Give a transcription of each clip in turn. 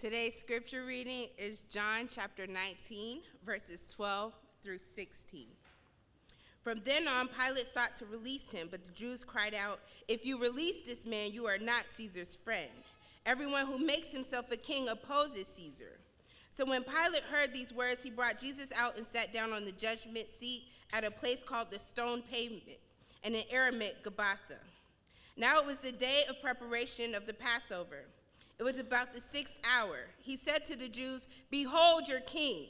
Today's scripture reading is John chapter 19, verses 12 through 16. From then on, Pilate sought to release him, but the Jews cried out, If you release this man, you are not Caesar's friend. Everyone who makes himself a king opposes Caesar. So when Pilate heard these words, he brought Jesus out and sat down on the judgment seat at a place called the Stone Pavement, and in Aramaic, Gabbatha. Now it was the day of preparation of the Passover. It was about the sixth hour. He said to the Jews, Behold your king.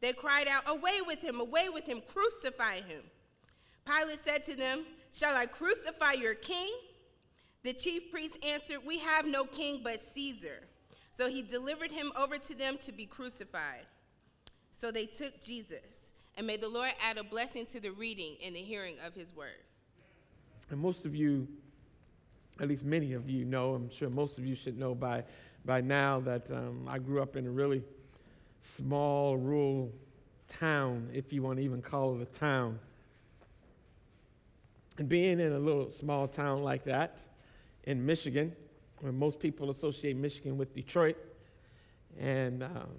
They cried out, Away with him, away with him, crucify him. Pilate said to them, Shall I crucify your king? The chief priests answered, We have no king but Caesar. So he delivered him over to them to be crucified. So they took Jesus. And may the Lord add a blessing to the reading and the hearing of his word. And most of you, at least many of you know, I'm sure most of you should know by, by now that um, I grew up in a really small rural town, if you want to even call it a town. And being in a little small town like that in Michigan, where most people associate Michigan with Detroit, and um,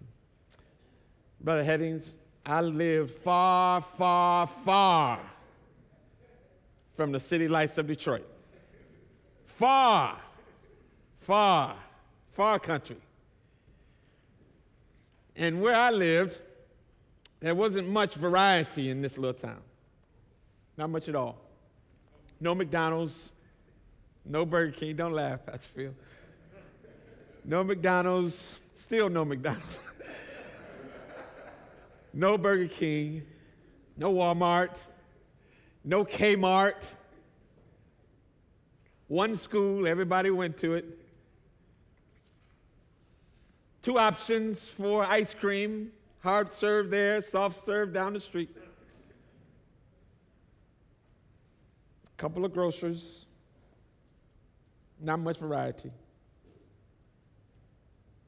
Brother Headings, I lived far, far, far from the city lights of Detroit. Far, far, far country. And where I lived, there wasn't much variety in this little town. Not much at all. No McDonald's, no Burger King. Don't laugh, Pastor Phil. No McDonald's, still no McDonald's. no Burger King, no Walmart, no Kmart. One school, everybody went to it. Two options for ice cream hard serve there, soft serve down the street. A couple of grocers, not much variety.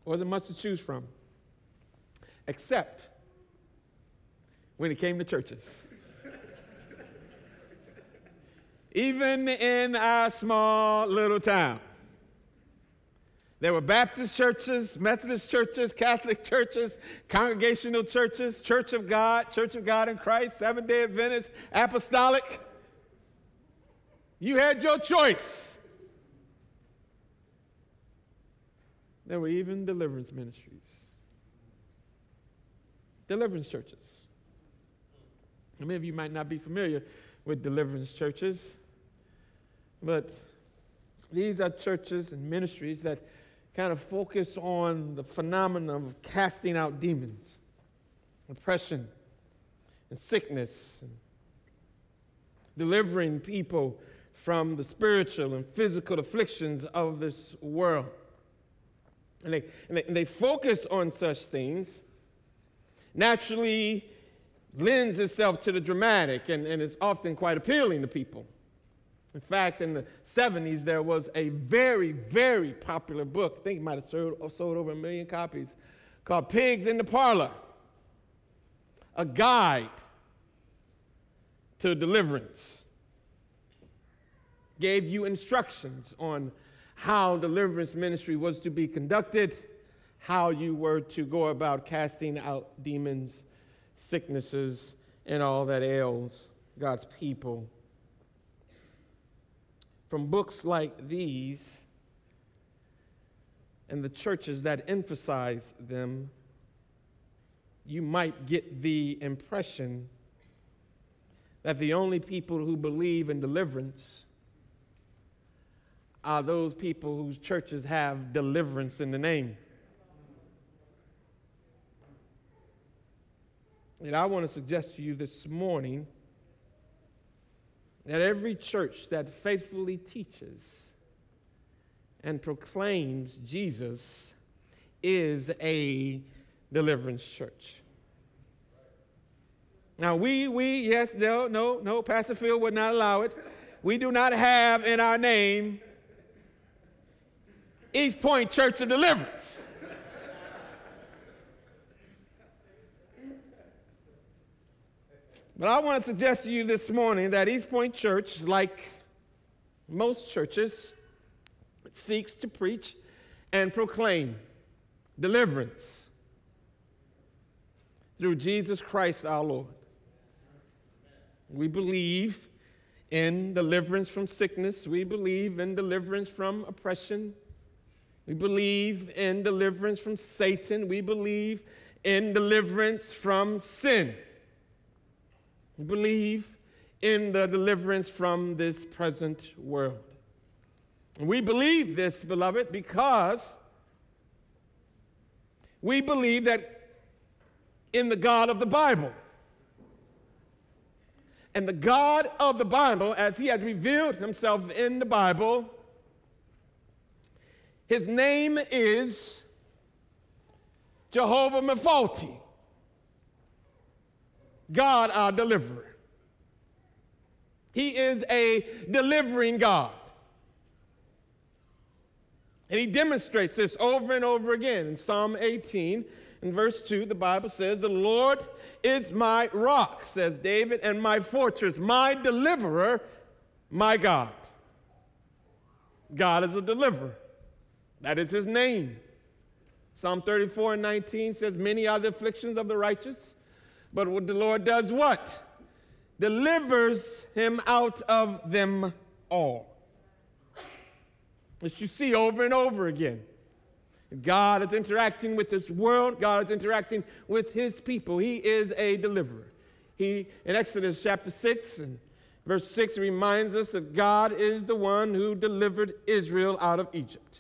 Wasn't much to choose from, except when it came to churches. Even in our small little town, there were Baptist churches, Methodist churches, Catholic churches, congregational churches, Church of God, Church of God in Christ, Seventh day Adventist, Apostolic. You had your choice. There were even deliverance ministries, deliverance churches. Many of you might not be familiar with deliverance churches, but these are churches and ministries that kind of focus on the phenomenon of casting out demons, oppression, and sickness, and delivering people from the spiritual and physical afflictions of this world. And they, and they, and they focus on such things, naturally lends itself to the dramatic and, and is often quite appealing to people. In fact, in the 70s, there was a very, very popular book, I think it might have sold, uh, sold over a million copies, called Pigs in the Parlor A Guide to Deliverance. Gave you instructions on how deliverance ministry was to be conducted, how you were to go about casting out demons, sicknesses, and all that ails God's people. From books like these and the churches that emphasize them, you might get the impression that the only people who believe in deliverance are those people whose churches have deliverance in the name. And I want to suggest to you this morning that every church that faithfully teaches and proclaims Jesus is a deliverance church. Now, we, we, yes, no, no, no, Pastor Phil would not allow it. We do not have in our name East Point Church of Deliverance. But I want to suggest to you this morning that East Point Church, like most churches, seeks to preach and proclaim deliverance through Jesus Christ our Lord. We believe in deliverance from sickness. We believe in deliverance from oppression. We believe in deliverance from Satan. We believe in deliverance from sin. Believe in the deliverance from this present world. We believe this, beloved, because we believe that in the God of the Bible. And the God of the Bible, as he has revealed himself in the Bible, his name is Jehovah Mephalti, God our deliverer. He is a delivering God. And he demonstrates this over and over again. In Psalm 18, in verse 2, the Bible says, The Lord is my rock, says David, and my fortress, my deliverer, my God. God is a deliverer. That is his name. Psalm 34 and 19 says, Many are the afflictions of the righteous, but what the Lord does what? Delivers him out of them all. As you see over and over again. God is interacting with this world. God is interacting with his people. He is a deliverer. He, in Exodus chapter 6 and verse 6, reminds us that God is the one who delivered Israel out of Egypt.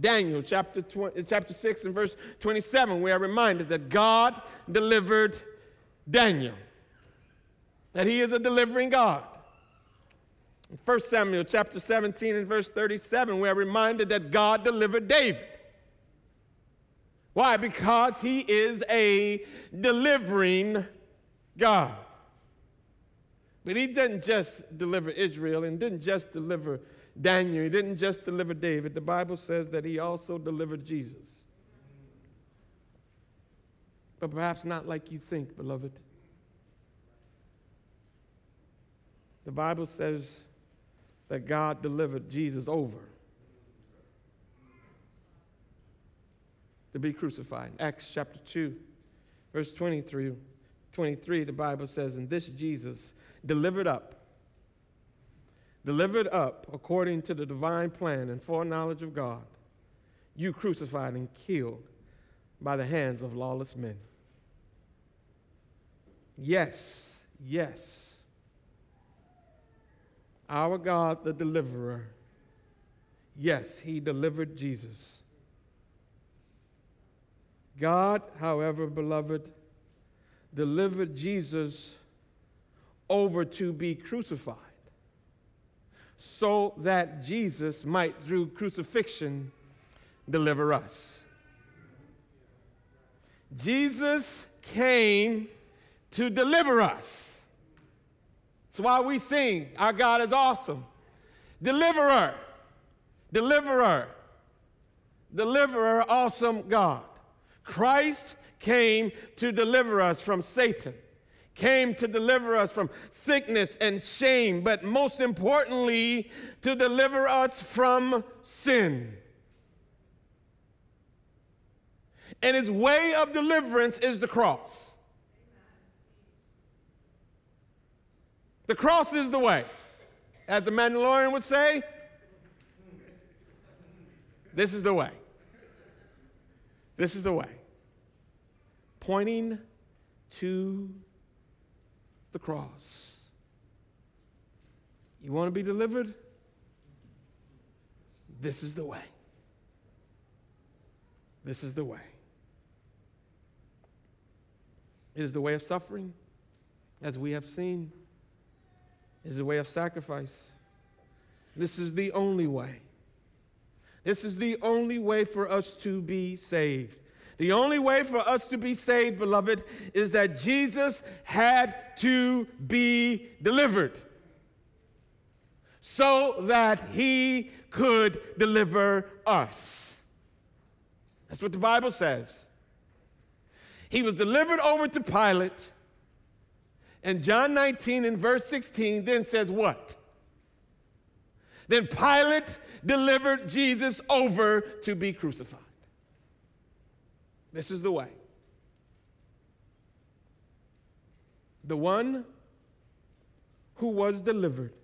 Daniel chapter, 20, uh, chapter 6 and verse 27, we are reminded that God delivered Daniel, that he is a delivering God. 1 Samuel chapter 17 and verse 37, we are reminded that God delivered David. Why? Because he is a delivering God. But he didn't just deliver Israel and didn't just deliver Daniel, he didn't just deliver David. The Bible says that he also delivered Jesus. But perhaps not like you think, beloved. The Bible says that God delivered Jesus over to be crucified. Acts chapter 2, verse 23, 23, the Bible says, And this Jesus delivered up, delivered up according to the divine plan and foreknowledge of God, you crucified and killed by the hands of lawless men. Yes, yes our God, the deliverer, yes, he delivered Jesus. God, however, beloved, delivered Jesus over to be crucified so that Jesus might, through crucifixion, deliver us. Jesus came to deliver us. That's why we sing, Our God is awesome. Deliverer, deliverer, deliverer, awesome God. Christ came to deliver us from Satan, came to deliver us from sickness and shame, but most importantly, to deliver us from sin. And his way of deliverance is the cross. The cross is the way. As the Mandalorian would say, this is the way. This is the way. Pointing to the cross. You want to be delivered? This is the way. This is the way. It is the way of suffering, as we have seen is the way of sacrifice. This is the only way. This is the only way for us to be saved. The only way for us to be saved, beloved, is that Jesus had to be delivered so that he could deliver us. That's what the Bible says. He was delivered over to Pilate and John 19 and verse 16 then says what? Then Pilate delivered Jesus over to be crucified. This is the way. The one who was delivered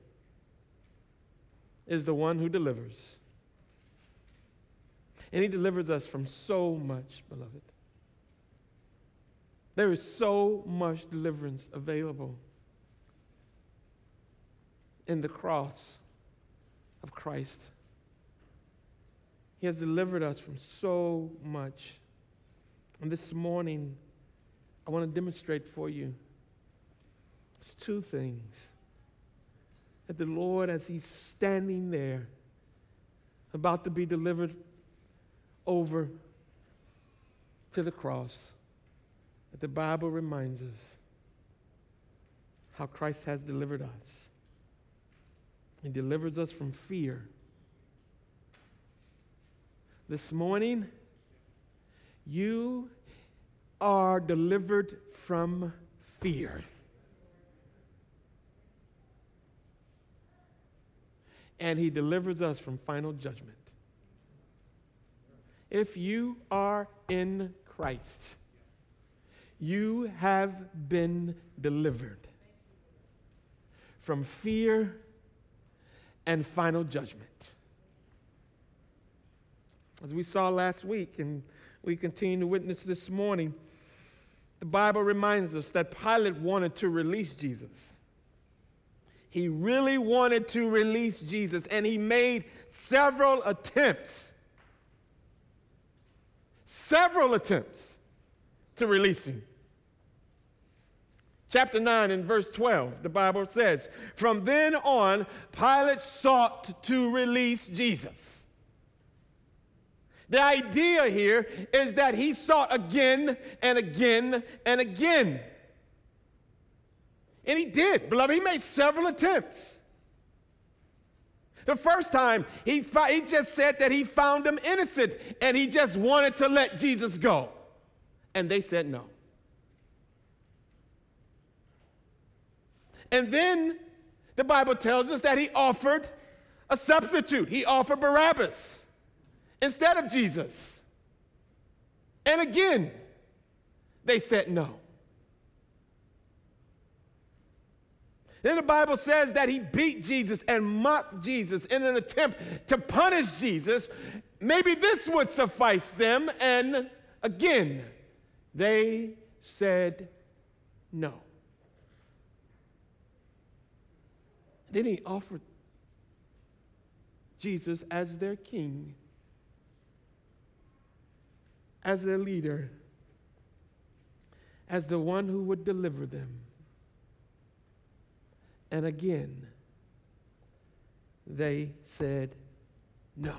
is the one who delivers. And he delivers us from so much, beloved. There is so much deliverance available in the cross of Christ. He has delivered us from so much. And this morning, I want to demonstrate for you it's two things that the Lord, as He's standing there, about to be delivered over to the cross, that the Bible reminds us how Christ has delivered us. He delivers us from fear. This morning, you are delivered from fear. And he delivers us from final judgment. If you are in Christ, you have been delivered from fear and final judgment. As we saw last week, and we continue to witness this morning, the Bible reminds us that Pilate wanted to release Jesus. He really wanted to release Jesus, and he made several attempts, several attempts to release him. Chapter 9 and verse 12, the Bible says, From then on, Pilate sought to release Jesus. The idea here is that he sought again and again and again. And he did, beloved. He made several attempts. The first time, he, he just said that he found him innocent and he just wanted to let Jesus go. And they said no. And then the Bible tells us that he offered a substitute. He offered Barabbas instead of Jesus. And again, they said no. Then the Bible says that he beat Jesus and mocked Jesus in an attempt to punish Jesus. Maybe this would suffice them. And again, they said no. Then he offered Jesus as their king, as their leader, as the one who would deliver them. And again, they said no.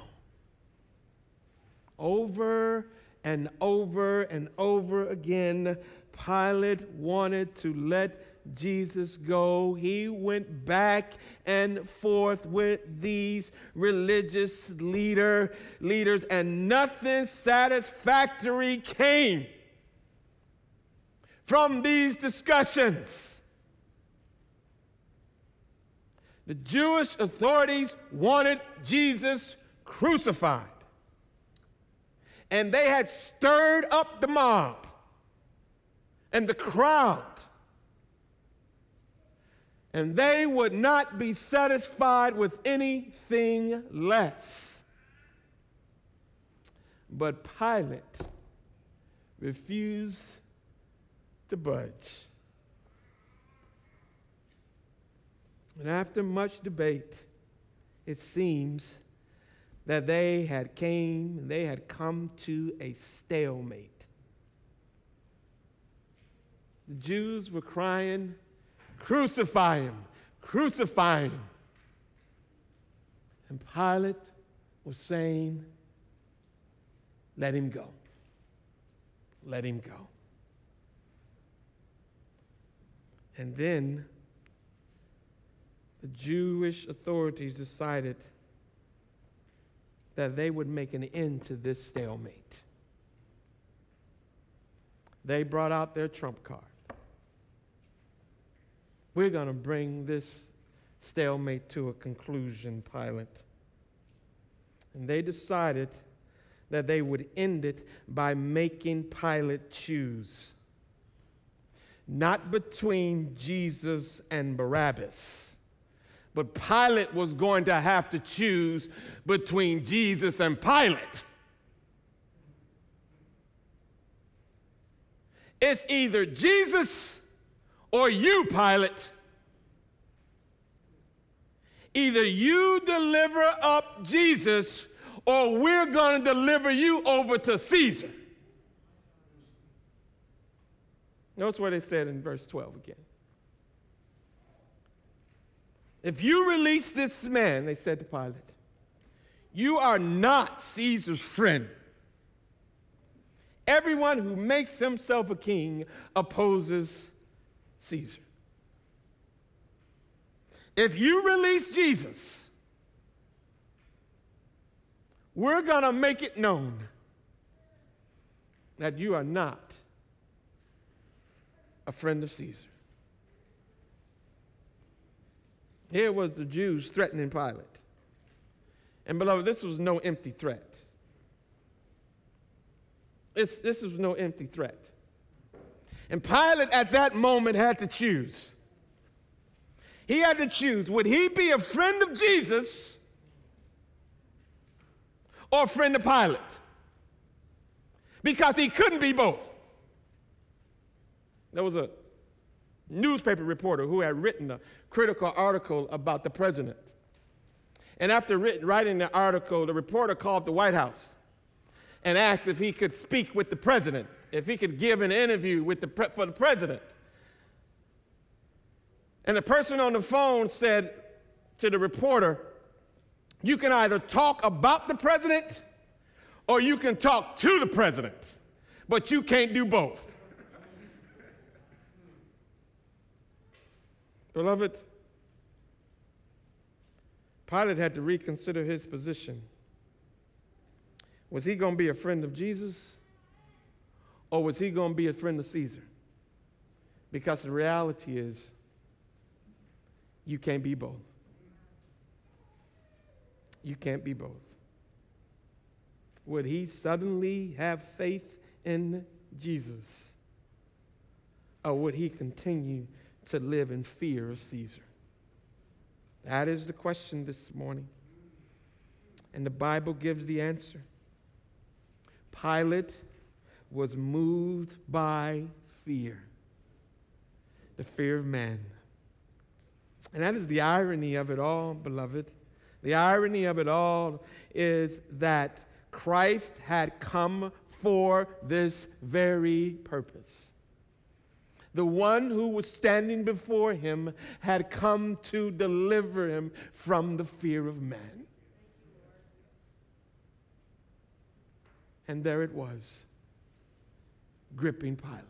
Over and over and over again, Pilate wanted to let Jesus go. He went back and forth with these religious leader, leaders, and nothing satisfactory came from these discussions. The Jewish authorities wanted Jesus crucified. And they had stirred up the mob and the crowd and they would not be satisfied with anything less. But Pilate refused to budge. And after much debate, it seems that they had came, they had come to a stalemate. The Jews were crying, Crucify him, crucify him. And Pilate was saying, Let him go. Let him go. And then the Jewish authorities decided that they would make an end to this stalemate. They brought out their trump card. We're going to bring this stalemate to a conclusion, Pilate. And they decided that they would end it by making Pilate choose not between Jesus and Barabbas, but Pilate was going to have to choose between Jesus and Pilate. It's either Jesus or you, Pilate. Either you deliver up Jesus or we're going to deliver you over to Caesar. Notice what they said in verse 12 again. If you release this man, they said to Pilate, you are not Caesar's friend. Everyone who makes himself a king opposes Caesar. If you release Jesus, we're going to make it known that you are not a friend of Caesar. Here was the Jews threatening Pilate. And beloved, this was no empty threat. This, this was no empty threat. And Pilate at that moment had to choose. He had to choose would he be a friend of Jesus or a friend of Pilate? Because he couldn't be both. There was a newspaper reporter who had written a critical article about the president. And after writing the article, the reporter called the White House and asked if he could speak with the president, if he could give an interview with the pre- for the president. And the person on the phone said to the reporter, You can either talk about the president or you can talk to the president, but you can't do both. Beloved, Pilate had to reconsider his position. Was he going to be a friend of Jesus or was he going to be a friend of Caesar? Because the reality is, you can't be both. You can't be both. Would he suddenly have faith in Jesus? Or would he continue to live in fear of Caesar? That is the question this morning. And the Bible gives the answer. Pilate was moved by fear, the fear of man. And that is the irony of it all, beloved. The irony of it all is that Christ had come for this very purpose. The one who was standing before him had come to deliver him from the fear of man. And there it was, gripping Pilate.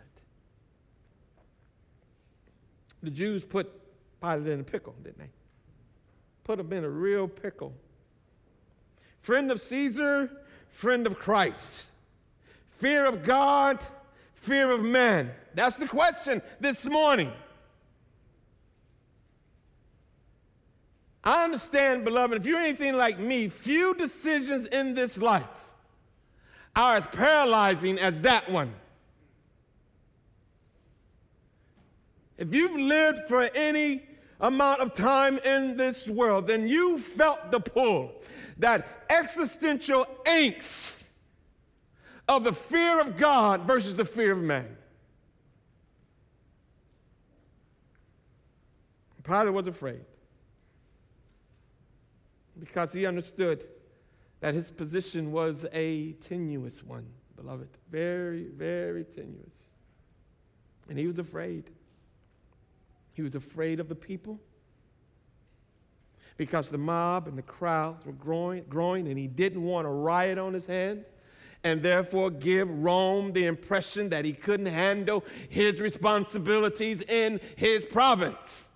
The Jews put Pilate in a pickle, didn't they? Put him in a real pickle. Friend of Caesar, friend of Christ. Fear of God, fear of man. That's the question this morning. I understand, beloved, if you're anything like me, few decisions in this life are as paralyzing as that one. If you've lived for any amount of time in this world, then you felt the pull, that existential angst of the fear of God versus the fear of man. Pilate was afraid because he understood that his position was a tenuous one, beloved. Very, very tenuous. And he was afraid. He was afraid of the people because the mob and the crowds were growing, growing and he didn't want a riot on his hands and therefore give Rome the impression that he couldn't handle his responsibilities in his province.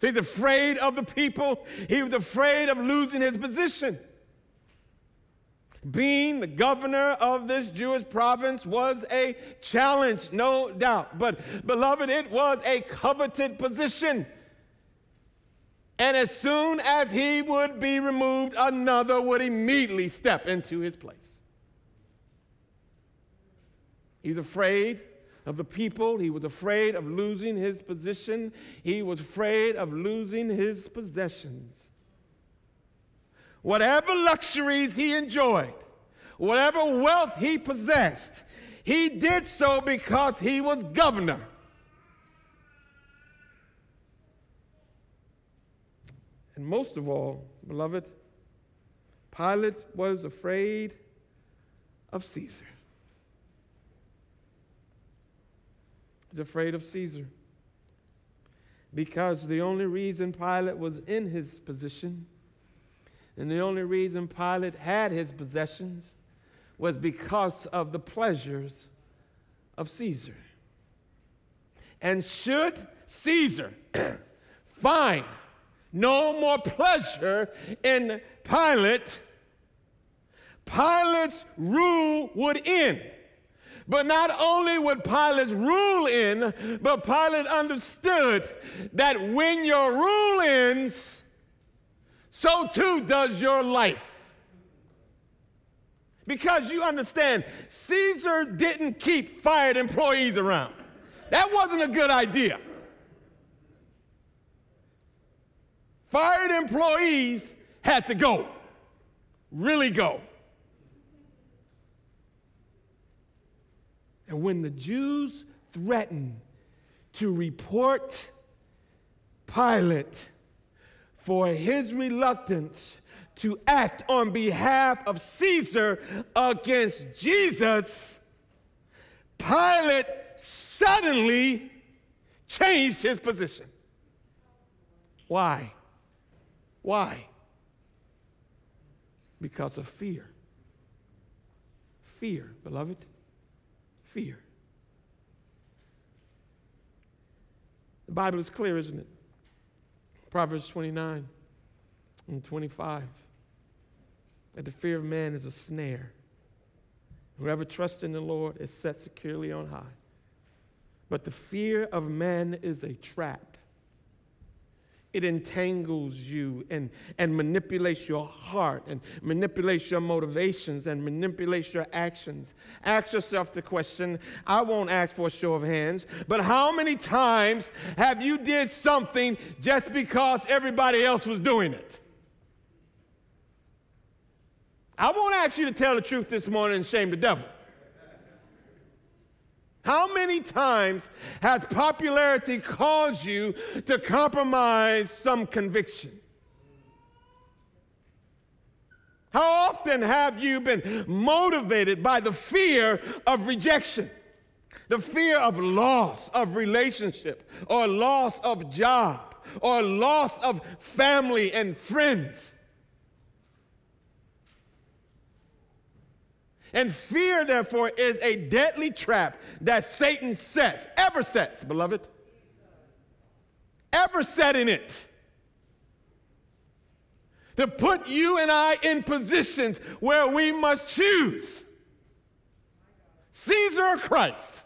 So he's afraid of the people. He was afraid of losing his position. Being the governor of this Jewish province was a challenge, no doubt. But, beloved, it was a coveted position. And as soon as he would be removed, another would immediately step into his place. He's afraid of the people. He was afraid of losing his position. He was afraid of losing his possessions. Whatever luxuries he enjoyed, whatever wealth he possessed, he did so because he was governor. And most of all, beloved, Pilate was afraid of Caesar. He's afraid of Caesar. Because the only reason Pilate was in his position and the only reason Pilate had his possessions was because of the pleasures of Caesar. And should Caesar find no more pleasure in Pilate, Pilate's rule would end. But not only would Pilate's rule end, but Pilate understood that when your rule ends, so too does your life. Because you understand, Caesar didn't keep fired employees around. That wasn't a good idea. Fired employees had to go, really go. And when the Jews threatened to report Pilate for his reluctance to act on behalf of Caesar against Jesus, Pilate suddenly changed his position. Why? Why? Because of fear. Fear, beloved. Fear. The Bible is clear, isn't it? Proverbs 29 and 25. That the fear of man is a snare. Whoever trusts in the Lord is set securely on high. But the fear of man is a trap. It entangles you and, and manipulates your heart and manipulates your motivations and manipulates your actions. Ask yourself the question I won't ask for a show of hands, but how many times have you did something just because everybody else was doing it? I won't ask you to tell the truth this morning and shame the devil. How many times has popularity caused you to compromise some conviction? How often have you been motivated by the fear of rejection, the fear of loss of relationship, or loss of job, or loss of family and friends? And fear, therefore, is a deadly trap that Satan sets, ever sets, beloved. Ever setting it. To put you and I in positions where we must choose Caesar or Christ.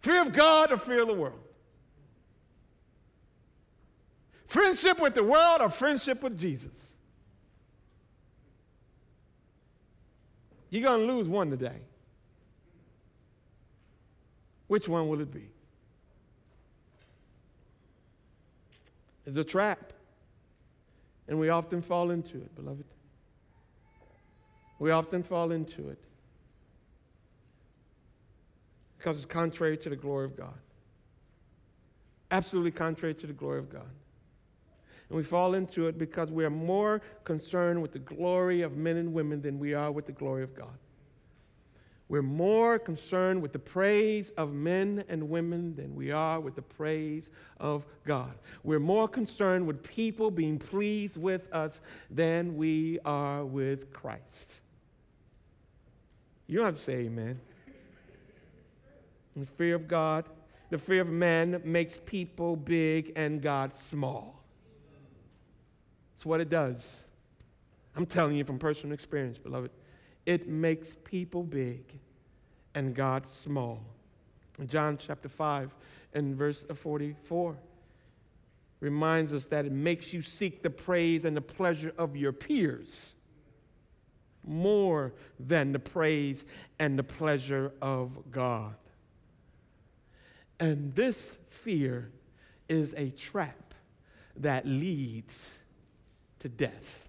Fear of God or fear of the world. Friendship with the world or friendship with Jesus. You're going to lose one today. Which one will it be? It's a trap. And we often fall into it, beloved. We often fall into it because it's contrary to the glory of God. Absolutely contrary to the glory of God. And we fall into it because we are more concerned with the glory of men and women than we are with the glory of God. We're more concerned with the praise of men and women than we are with the praise of God. We're more concerned with people being pleased with us than we are with Christ. You don't have to say amen. The fear of God, the fear of man makes people big and God small. It's what it does. I'm telling you from personal experience, beloved. It makes people big and God small. In John chapter 5 and verse 44, reminds us that it makes you seek the praise and the pleasure of your peers more than the praise and the pleasure of God. And this fear is a trap that leads to death.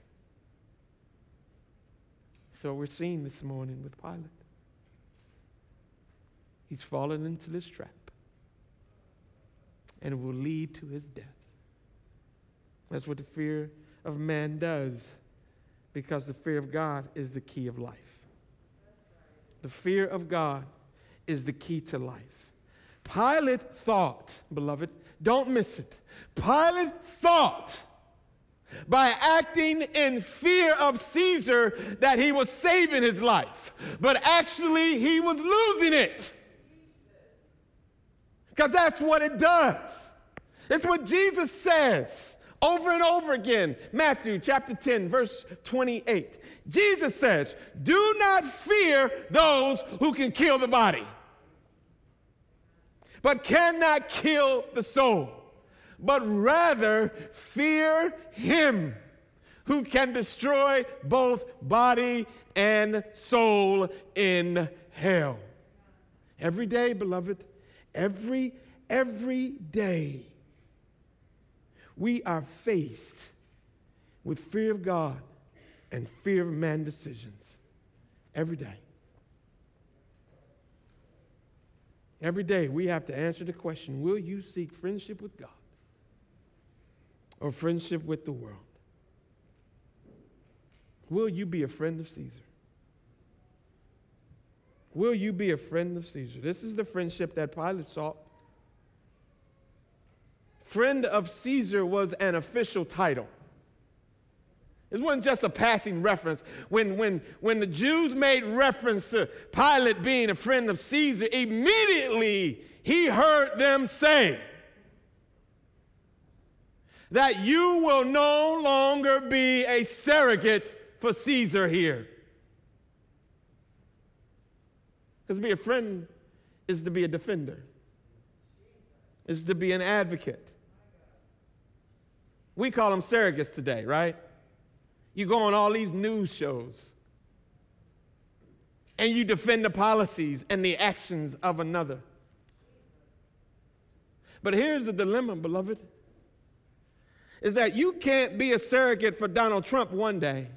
So we're seeing this morning with Pilate. He's fallen into this trap, and it will lead to his death. That's what the fear of man does, because the fear of God is the key of life. The fear of God is the key to life. Pilate thought, beloved, don't miss it. Pilate thought by acting in fear of Caesar that he was saving his life, but actually he was losing it. Because that's what it does. It's what Jesus says over and over again. Matthew chapter 10, verse 28. Jesus says, Do not fear those who can kill the body, but cannot kill the soul but rather fear him who can destroy both body and soul in hell. Every day, beloved, every every day we are faced with fear of God and fear of man decisions. Every day. Every day we have to answer the question Will you seek friendship with God? Or friendship with the world? Will you be a friend of Caesar? Will you be a friend of Caesar? This is the friendship that Pilate sought. Friend of Caesar was an official title. It wasn't just a passing reference. When, when, when the Jews made reference to Pilate being a friend of Caesar, immediately he heard them say, that you will no longer be a surrogate for Caesar here. Because to be a friend is to be a defender, is to be an advocate. We call them surrogates today, right? You go on all these news shows and you defend the policies and the actions of another. But here's the dilemma, beloved is that you can't be a surrogate for Donald Trump one day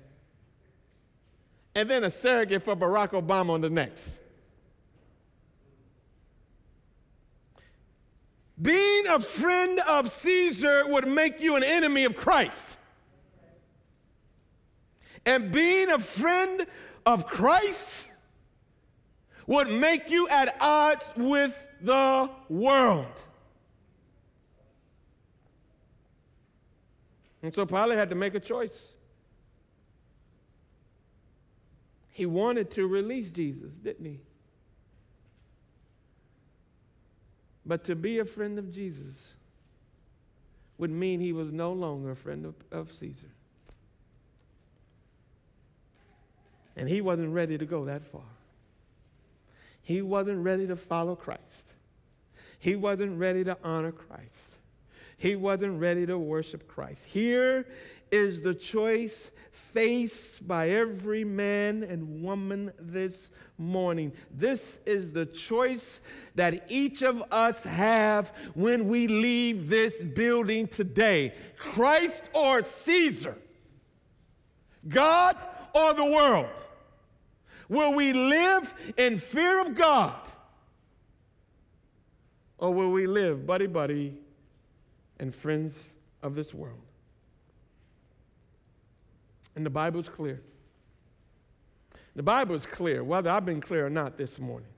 and then a surrogate for Barack Obama on the next. Being a friend of Caesar would make you an enemy of Christ. And being a friend of Christ would make you at odds with the world. And so Pilate had to make a choice. He wanted to release Jesus, didn't he? But to be a friend of Jesus would mean he was no longer a friend of, of Caesar. And he wasn't ready to go that far. He wasn't ready to follow Christ. He wasn't ready to honor Christ. He wasn't ready to worship Christ. Here is the choice faced by every man and woman this morning. This is the choice that each of us have when we leave this building today Christ or Caesar, God or the world. Will we live in fear of God? Or will we live buddy buddy and friends of this world. And the Bible is clear. The Bible is clear, whether I've been clear or not this morning.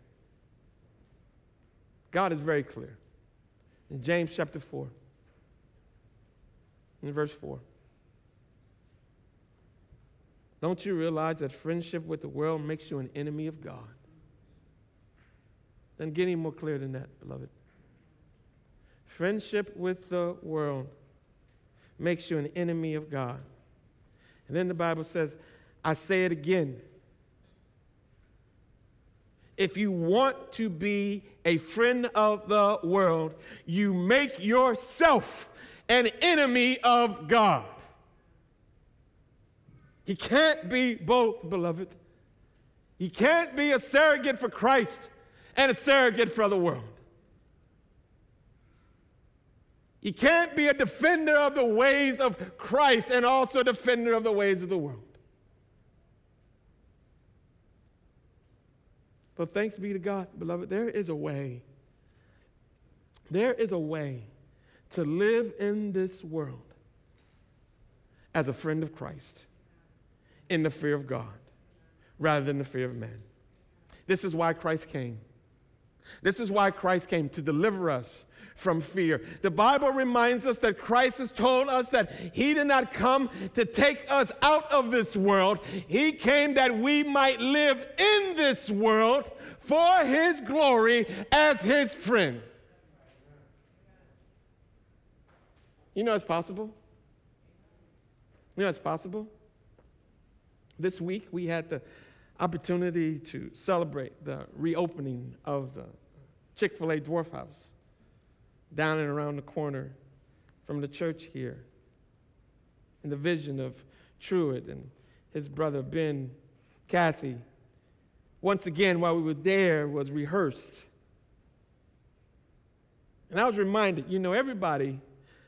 God is very clear. In James chapter 4, in verse 4. Don't you realize that friendship with the world makes you an enemy of God? Then get any more clear than that, beloved. Friendship with the world makes you an enemy of God. And then the Bible says, I say it again. If you want to be a friend of the world, you make yourself an enemy of God. He can't be both, beloved. He can't be a surrogate for Christ and a surrogate for the world. He can't be a defender of the ways of Christ and also a defender of the ways of the world. But thanks be to God, beloved, there is a way. There is a way to live in this world as a friend of Christ in the fear of God rather than the fear of man. This is why Christ came. This is why Christ came to deliver us from fear. The Bible reminds us that Christ has told us that He did not come to take us out of this world, He came that we might live in this world for His glory as His friend. You know it's possible? You know it's possible? This week we had the opportunity to celebrate the reopening of the Chick fil A Dwarf House down and around the corner from the church here. And the vision of Truett and his brother Ben, Cathy, once again while we were there was rehearsed. And I was reminded, you know, everybody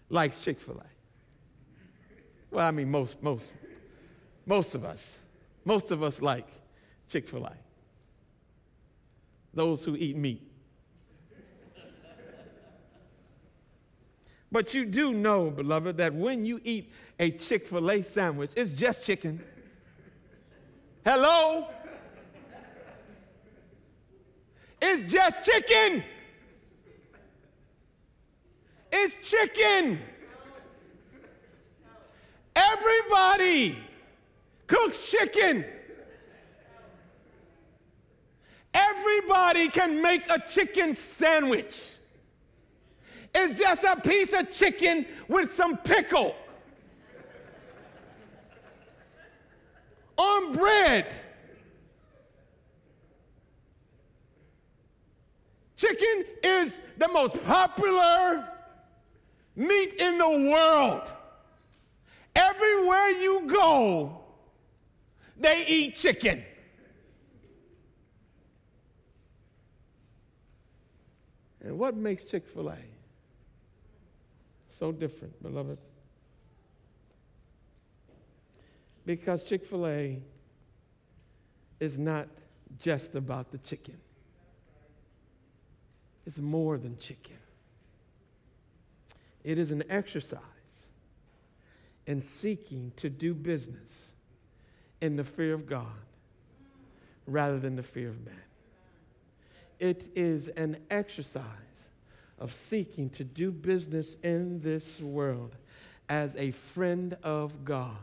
likes Chick fil A. Well, I mean, most, most, most of us. Most of us like Chick fil A. Those who eat meat. But you do know, beloved, that when you eat a Chick fil A sandwich, it's just chicken. Hello? It's just chicken. It's chicken. Everybody cooks chicken. Everybody can make a chicken sandwich. It's just a piece of chicken with some pickle on bread. Chicken is the most popular meat in the world. Everywhere you go, they eat chicken. And what makes Chick fil A so different, beloved? Because Chick fil A is not just about the chicken, it's more than chicken. It is an exercise in seeking to do business in the fear of God rather than the fear of man. It is an exercise of seeking to do business in this world as a friend of God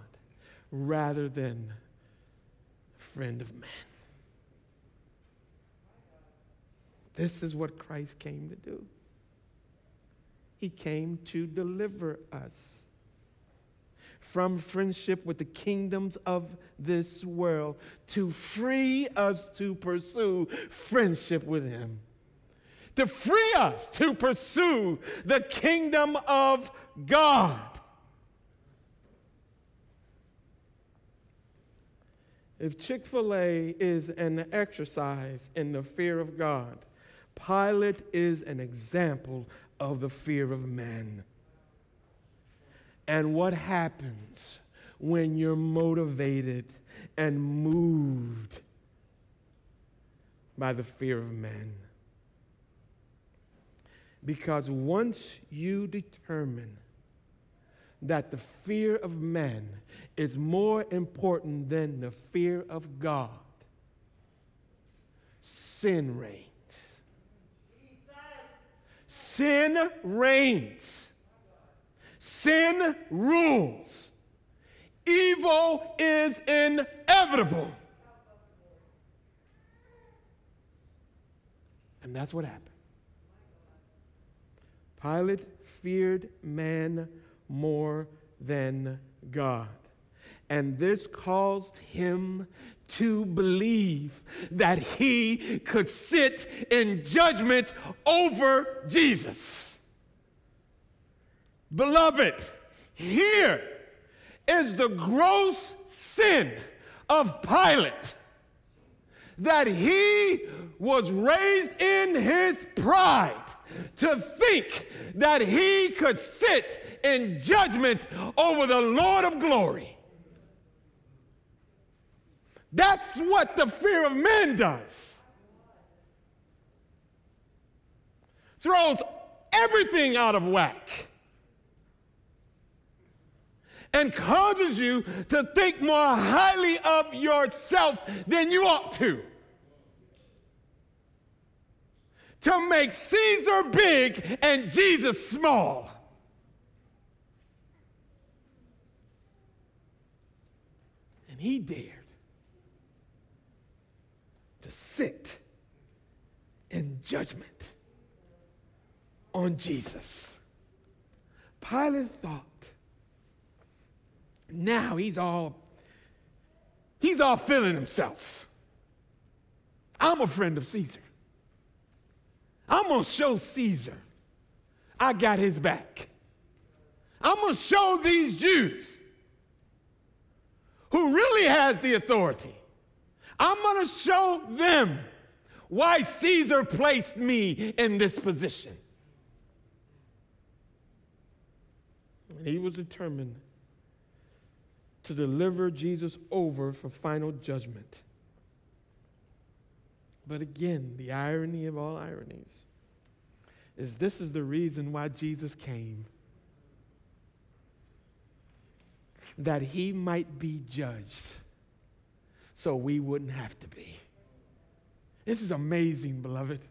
rather than a friend of man. This is what Christ came to do. He came to deliver us from friendship with the kingdoms of this world to free us to pursue friendship with Him to free us to pursue the kingdom of God. If Chick fil A is an exercise in the fear of God, Pilate is an example of the fear of men. And what happens when you're motivated and moved by the fear of man? Because once you determine that the fear of man is more important than the fear of God, sin reigns. Sin reigns. Sin rules. Evil is inevitable. And that's what happened. Pilate feared man more than God. And this caused him to believe that he could sit in judgment over Jesus. Beloved, here is the gross sin of Pilate that he was raised in his pride to think that he could sit in judgment over the Lord of glory. That's what the fear of man does. Throws everything out of whack and causes you to think more highly of yourself than you ought to. To make Caesar big and Jesus small. And he dared to sit in judgment on Jesus. Pilate thought, now he's all he's all feeling himself. I'm a friend of Caesar. I'm gonna show Caesar I got his back. I'm gonna show these Jews who really has the authority. I'm gonna show them why Caesar placed me in this position. And he was determined to deliver Jesus over for final judgment. But again, the irony of all ironies is this is the reason why Jesus came that he might be judged so we wouldn't have to be. This is amazing, beloved.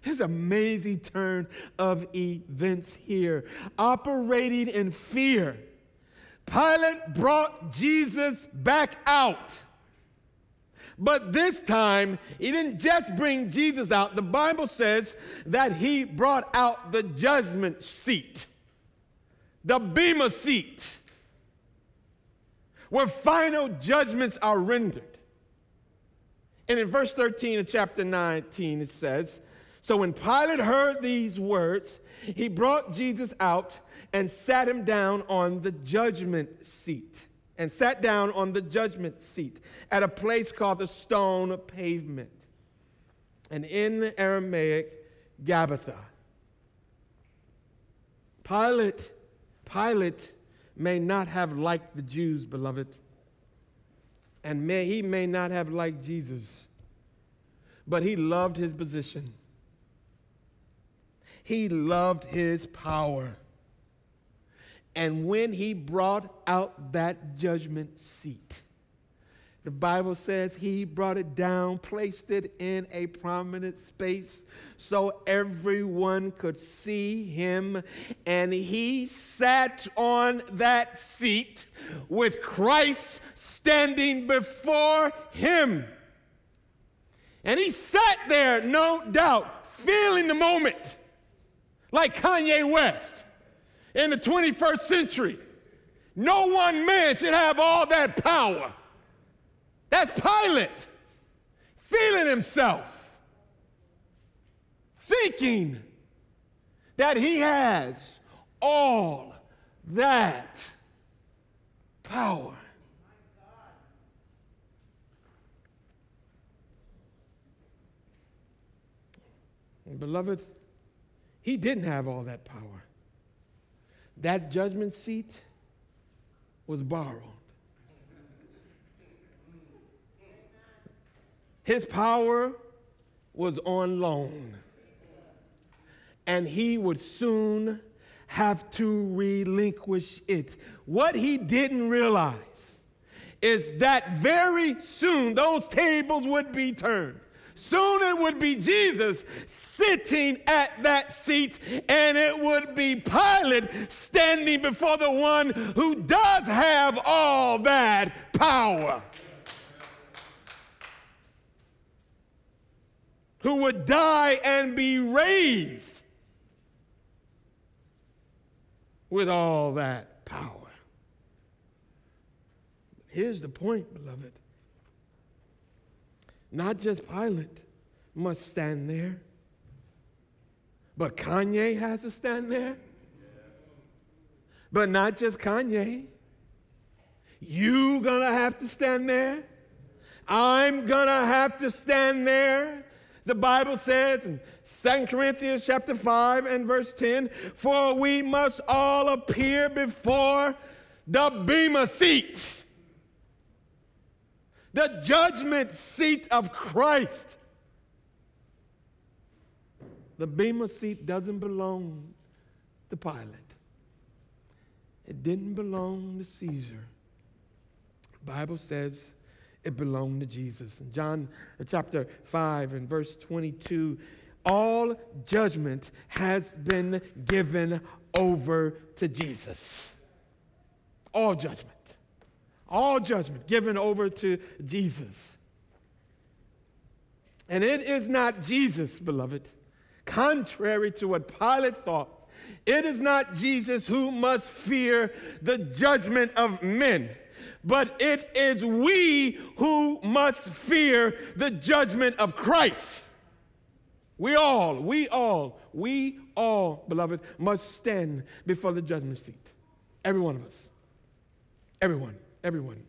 His amazing turn of events here, operating in fear Pilate brought Jesus back out. But this time, he didn't just bring Jesus out. The Bible says that he brought out the judgment seat, the Bema seat, where final judgments are rendered. And in verse 13 of chapter 19, it says So when Pilate heard these words, he brought Jesus out and sat him down on the judgment seat. And sat down on the judgment seat at a place called the stone pavement. And in the Aramaic, Gabbatha. Pilate, Pilate may not have liked the Jews, beloved. And may, he may not have liked Jesus, but he loved his position. He loved his power. And when he brought out that judgment seat, the Bible says he brought it down, placed it in a prominent space so everyone could see him. And he sat on that seat with Christ standing before him. And he sat there, no doubt, feeling the moment, like Kanye West in the 21st century. No one man should have all that power. That's Pilate feeling himself, thinking that he has all that power. And beloved, he didn't have all that power. That judgment seat was borrowed. His power was on loan. And he would soon have to relinquish it. What he didn't realize is that very soon those tables would be turned. Soon it would be Jesus sitting at that seat, and it would be Pilate standing before the one who does have all that power. Who would die and be raised with all that power. Here's the point, beloved. Not just Pilate must stand there, but Kanye has to stand there. but not just Kanye. You gonna have to stand there. I'm gonna have to stand there. The Bible says in 2 Corinthians chapter 5 and verse 10, for we must all appear before the Bema seat, the judgment seat of Christ. The Bema seat doesn't belong to Pilate. It didn't belong to Caesar. The Bible says it belonged to Jesus. In John chapter 5 and verse 22, all judgment has been given over to Jesus. All judgment. All judgment given over to Jesus. And it is not Jesus, beloved, contrary to what Pilate thought. It is not Jesus who must fear the judgment of men but it is we who must fear the judgment of Christ. We all, we all, we all, beloved, must stand before the judgment seat. Every one of us. Everyone, everyone.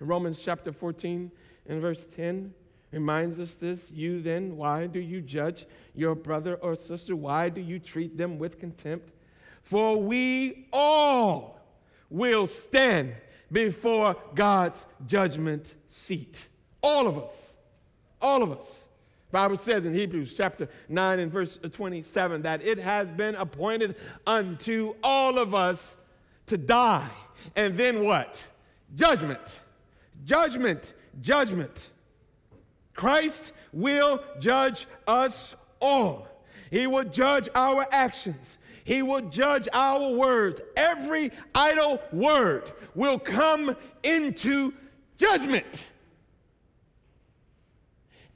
In Romans chapter 14 and verse 10 reminds us this You then, why do you judge your brother or sister? Why do you treat them with contempt? For we all will stand before God's judgment seat. All of us. All of us. Bible says in Hebrews chapter 9 and verse 27 that it has been appointed unto all of us to die. And then what? Judgment. Judgment. Judgment. Christ will judge us all. He will judge our actions. He will judge our words. Every idle word will come into judgment.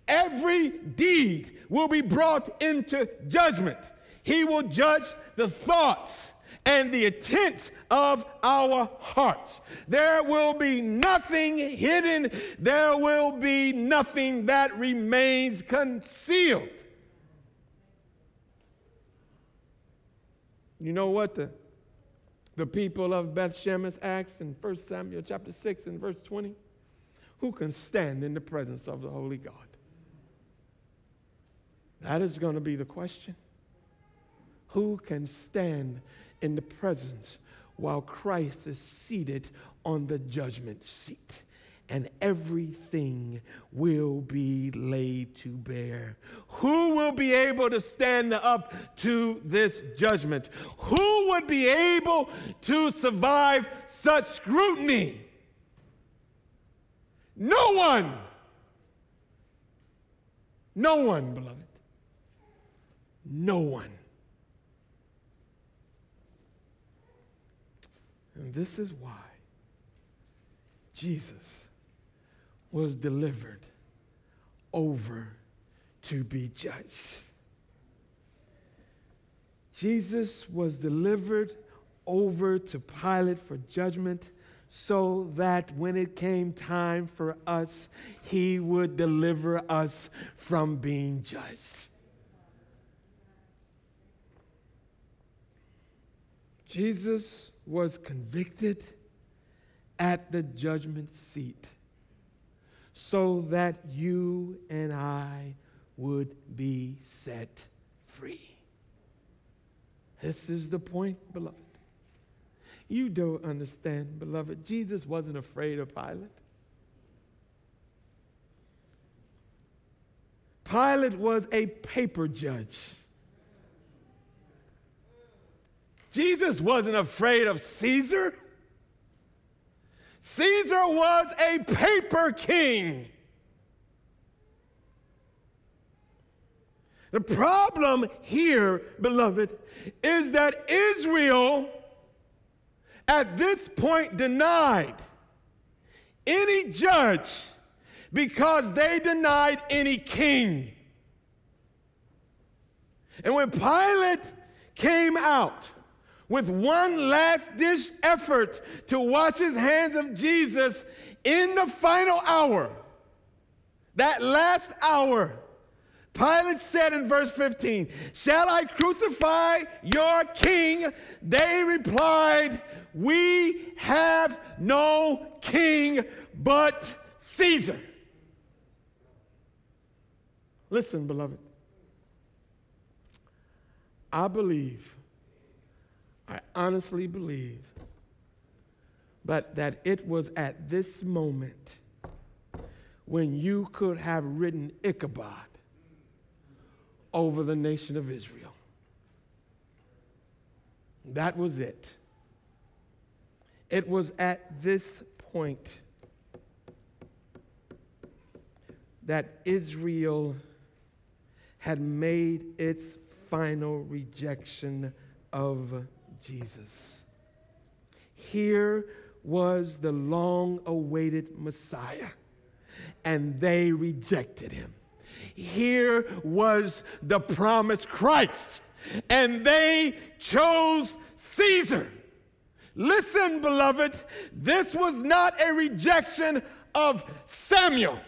Every deed will be brought into judgment. He will judge the thoughts and the intent of our hearts. There will be nothing hidden, there will be nothing that remains concealed. You know what the, the people of Beth Shemesh asked in 1 Samuel chapter 6 and verse 20? Who can stand in the presence of the Holy God? That is going to be the question. Who can stand in the presence while Christ is seated on the judgment seat? and everything will be laid to bear. Who will be able to stand up to this judgment? Who would be able to survive such scrutiny? No one. No one, beloved. No one. This is why Jesus was delivered over to be judged. Jesus was delivered over to Pilate for judgment so that when it came time for us, he would deliver us from being judged. Jesus was convicted at the judgment seat so that you and I would be set free. This is the point, beloved. You don't understand, beloved. Jesus wasn't afraid of Pilate. Pilate was a paper judge. Jesus wasn't afraid of Caesar. Caesar was a paper king. The problem here, beloved, is that Israel at this point denied any judge because they denied any king. And when Pilate came out with one last dish effort to wash his hands of Jesus in the final hour, that last hour, Pilate said in verse 15, Shall I crucify your king? They replied, We have no king but Caesar. Listen, beloved. I believe, I honestly believe, but that it was at this moment when you could have written Ichabod over the nation of Israel. That was it. It was at this point that Israel had made its final rejection of Jesus. Here was the long awaited Messiah, and they rejected him. Here was the promised Christ, and they chose Caesar. Listen, beloved, this was not a rejection of Samuel.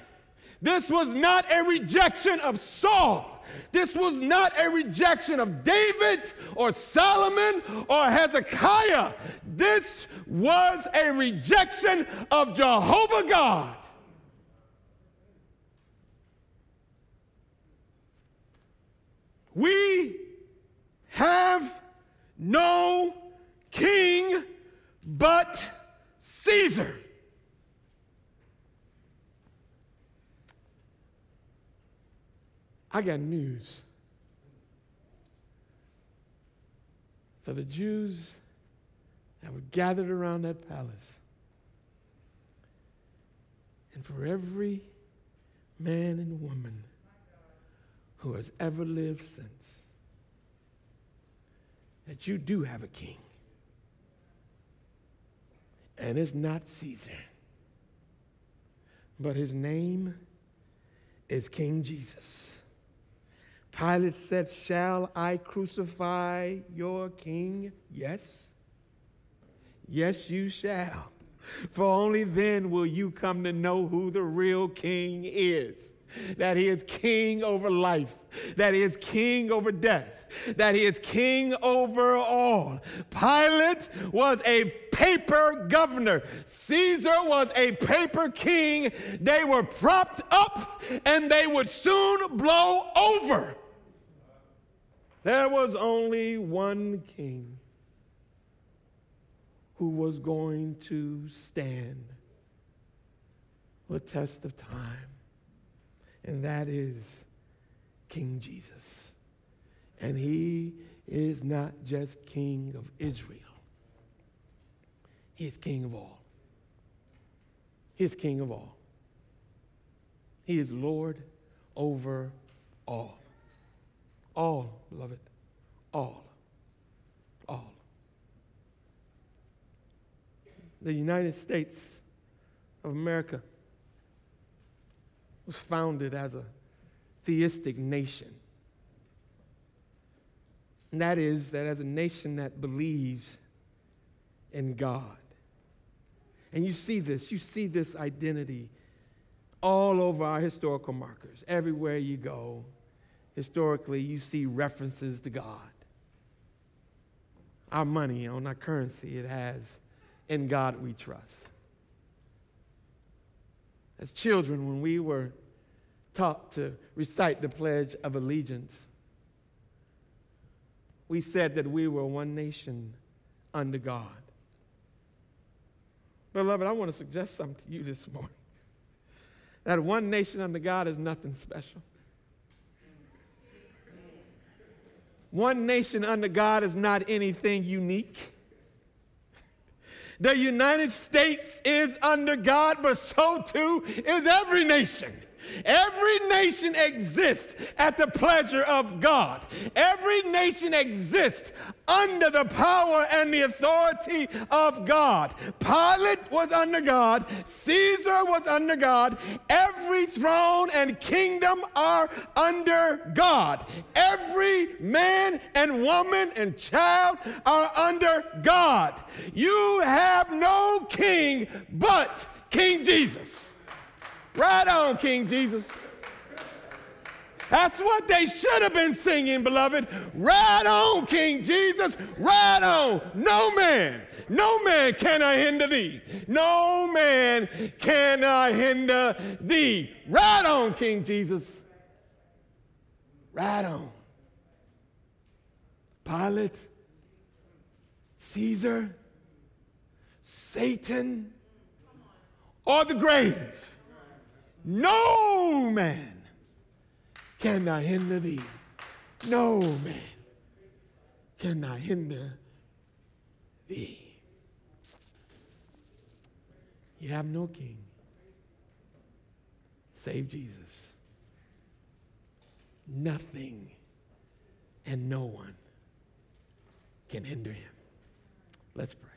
This was not a rejection of Saul. This was not a rejection of David or Solomon or Hezekiah. This was a rejection of Jehovah God. We have no king but Caesar. I got news. For the Jews that were gathered around that palace, and for every man and woman who has ever lived since, that you do have a king. And it's not Caesar, but his name is King Jesus. Pilate said, Shall I crucify your king? Yes. Yes, you shall. For only then will you come to know who the real king is. That he is king over life, that he is king over death, that he is king over all. Pilate was a paper governor, Caesar was a paper king. They were propped up and they would soon blow over. There was only one king who was going to stand the test of time, and that is King Jesus. And he is not just king of Israel, he is king of all. He is king of all. He is Lord over all. All, beloved. All. All. The United States of America was founded as a theistic nation. And that is that as a nation that believes in God. And you see this, you see this identity all over our historical markers. Everywhere you go, historically, you see references to God. Our money, on our currency, it has, in God we trust. As children, when we were taught to recite the Pledge of Allegiance, we said that we were one nation under God. Beloved, I want to suggest something to you this morning. That one nation under God is nothing special. One nation under God is not anything unique. The United States is under God, but so too is every nation. Every nation exists at the pleasure of God. Every nation exists under the power and the authority of God. Pilate was under God, Caesar was under God. Every throne and kingdom are under God. Every man and woman and child are under God. You have no king but King Jesus. Right on, King Jesus. That's what they should have been singing, beloved. Right on, King Jesus. Right on. No man, no man can I hinder thee. No man can I hinder thee. Right on, King Jesus. Right on. Pilate, Caesar, Satan, or the grave. No man can I hinder thee. No man can I hinder thee. You have no king save Jesus. Nothing and no one can hinder him. Let's pray.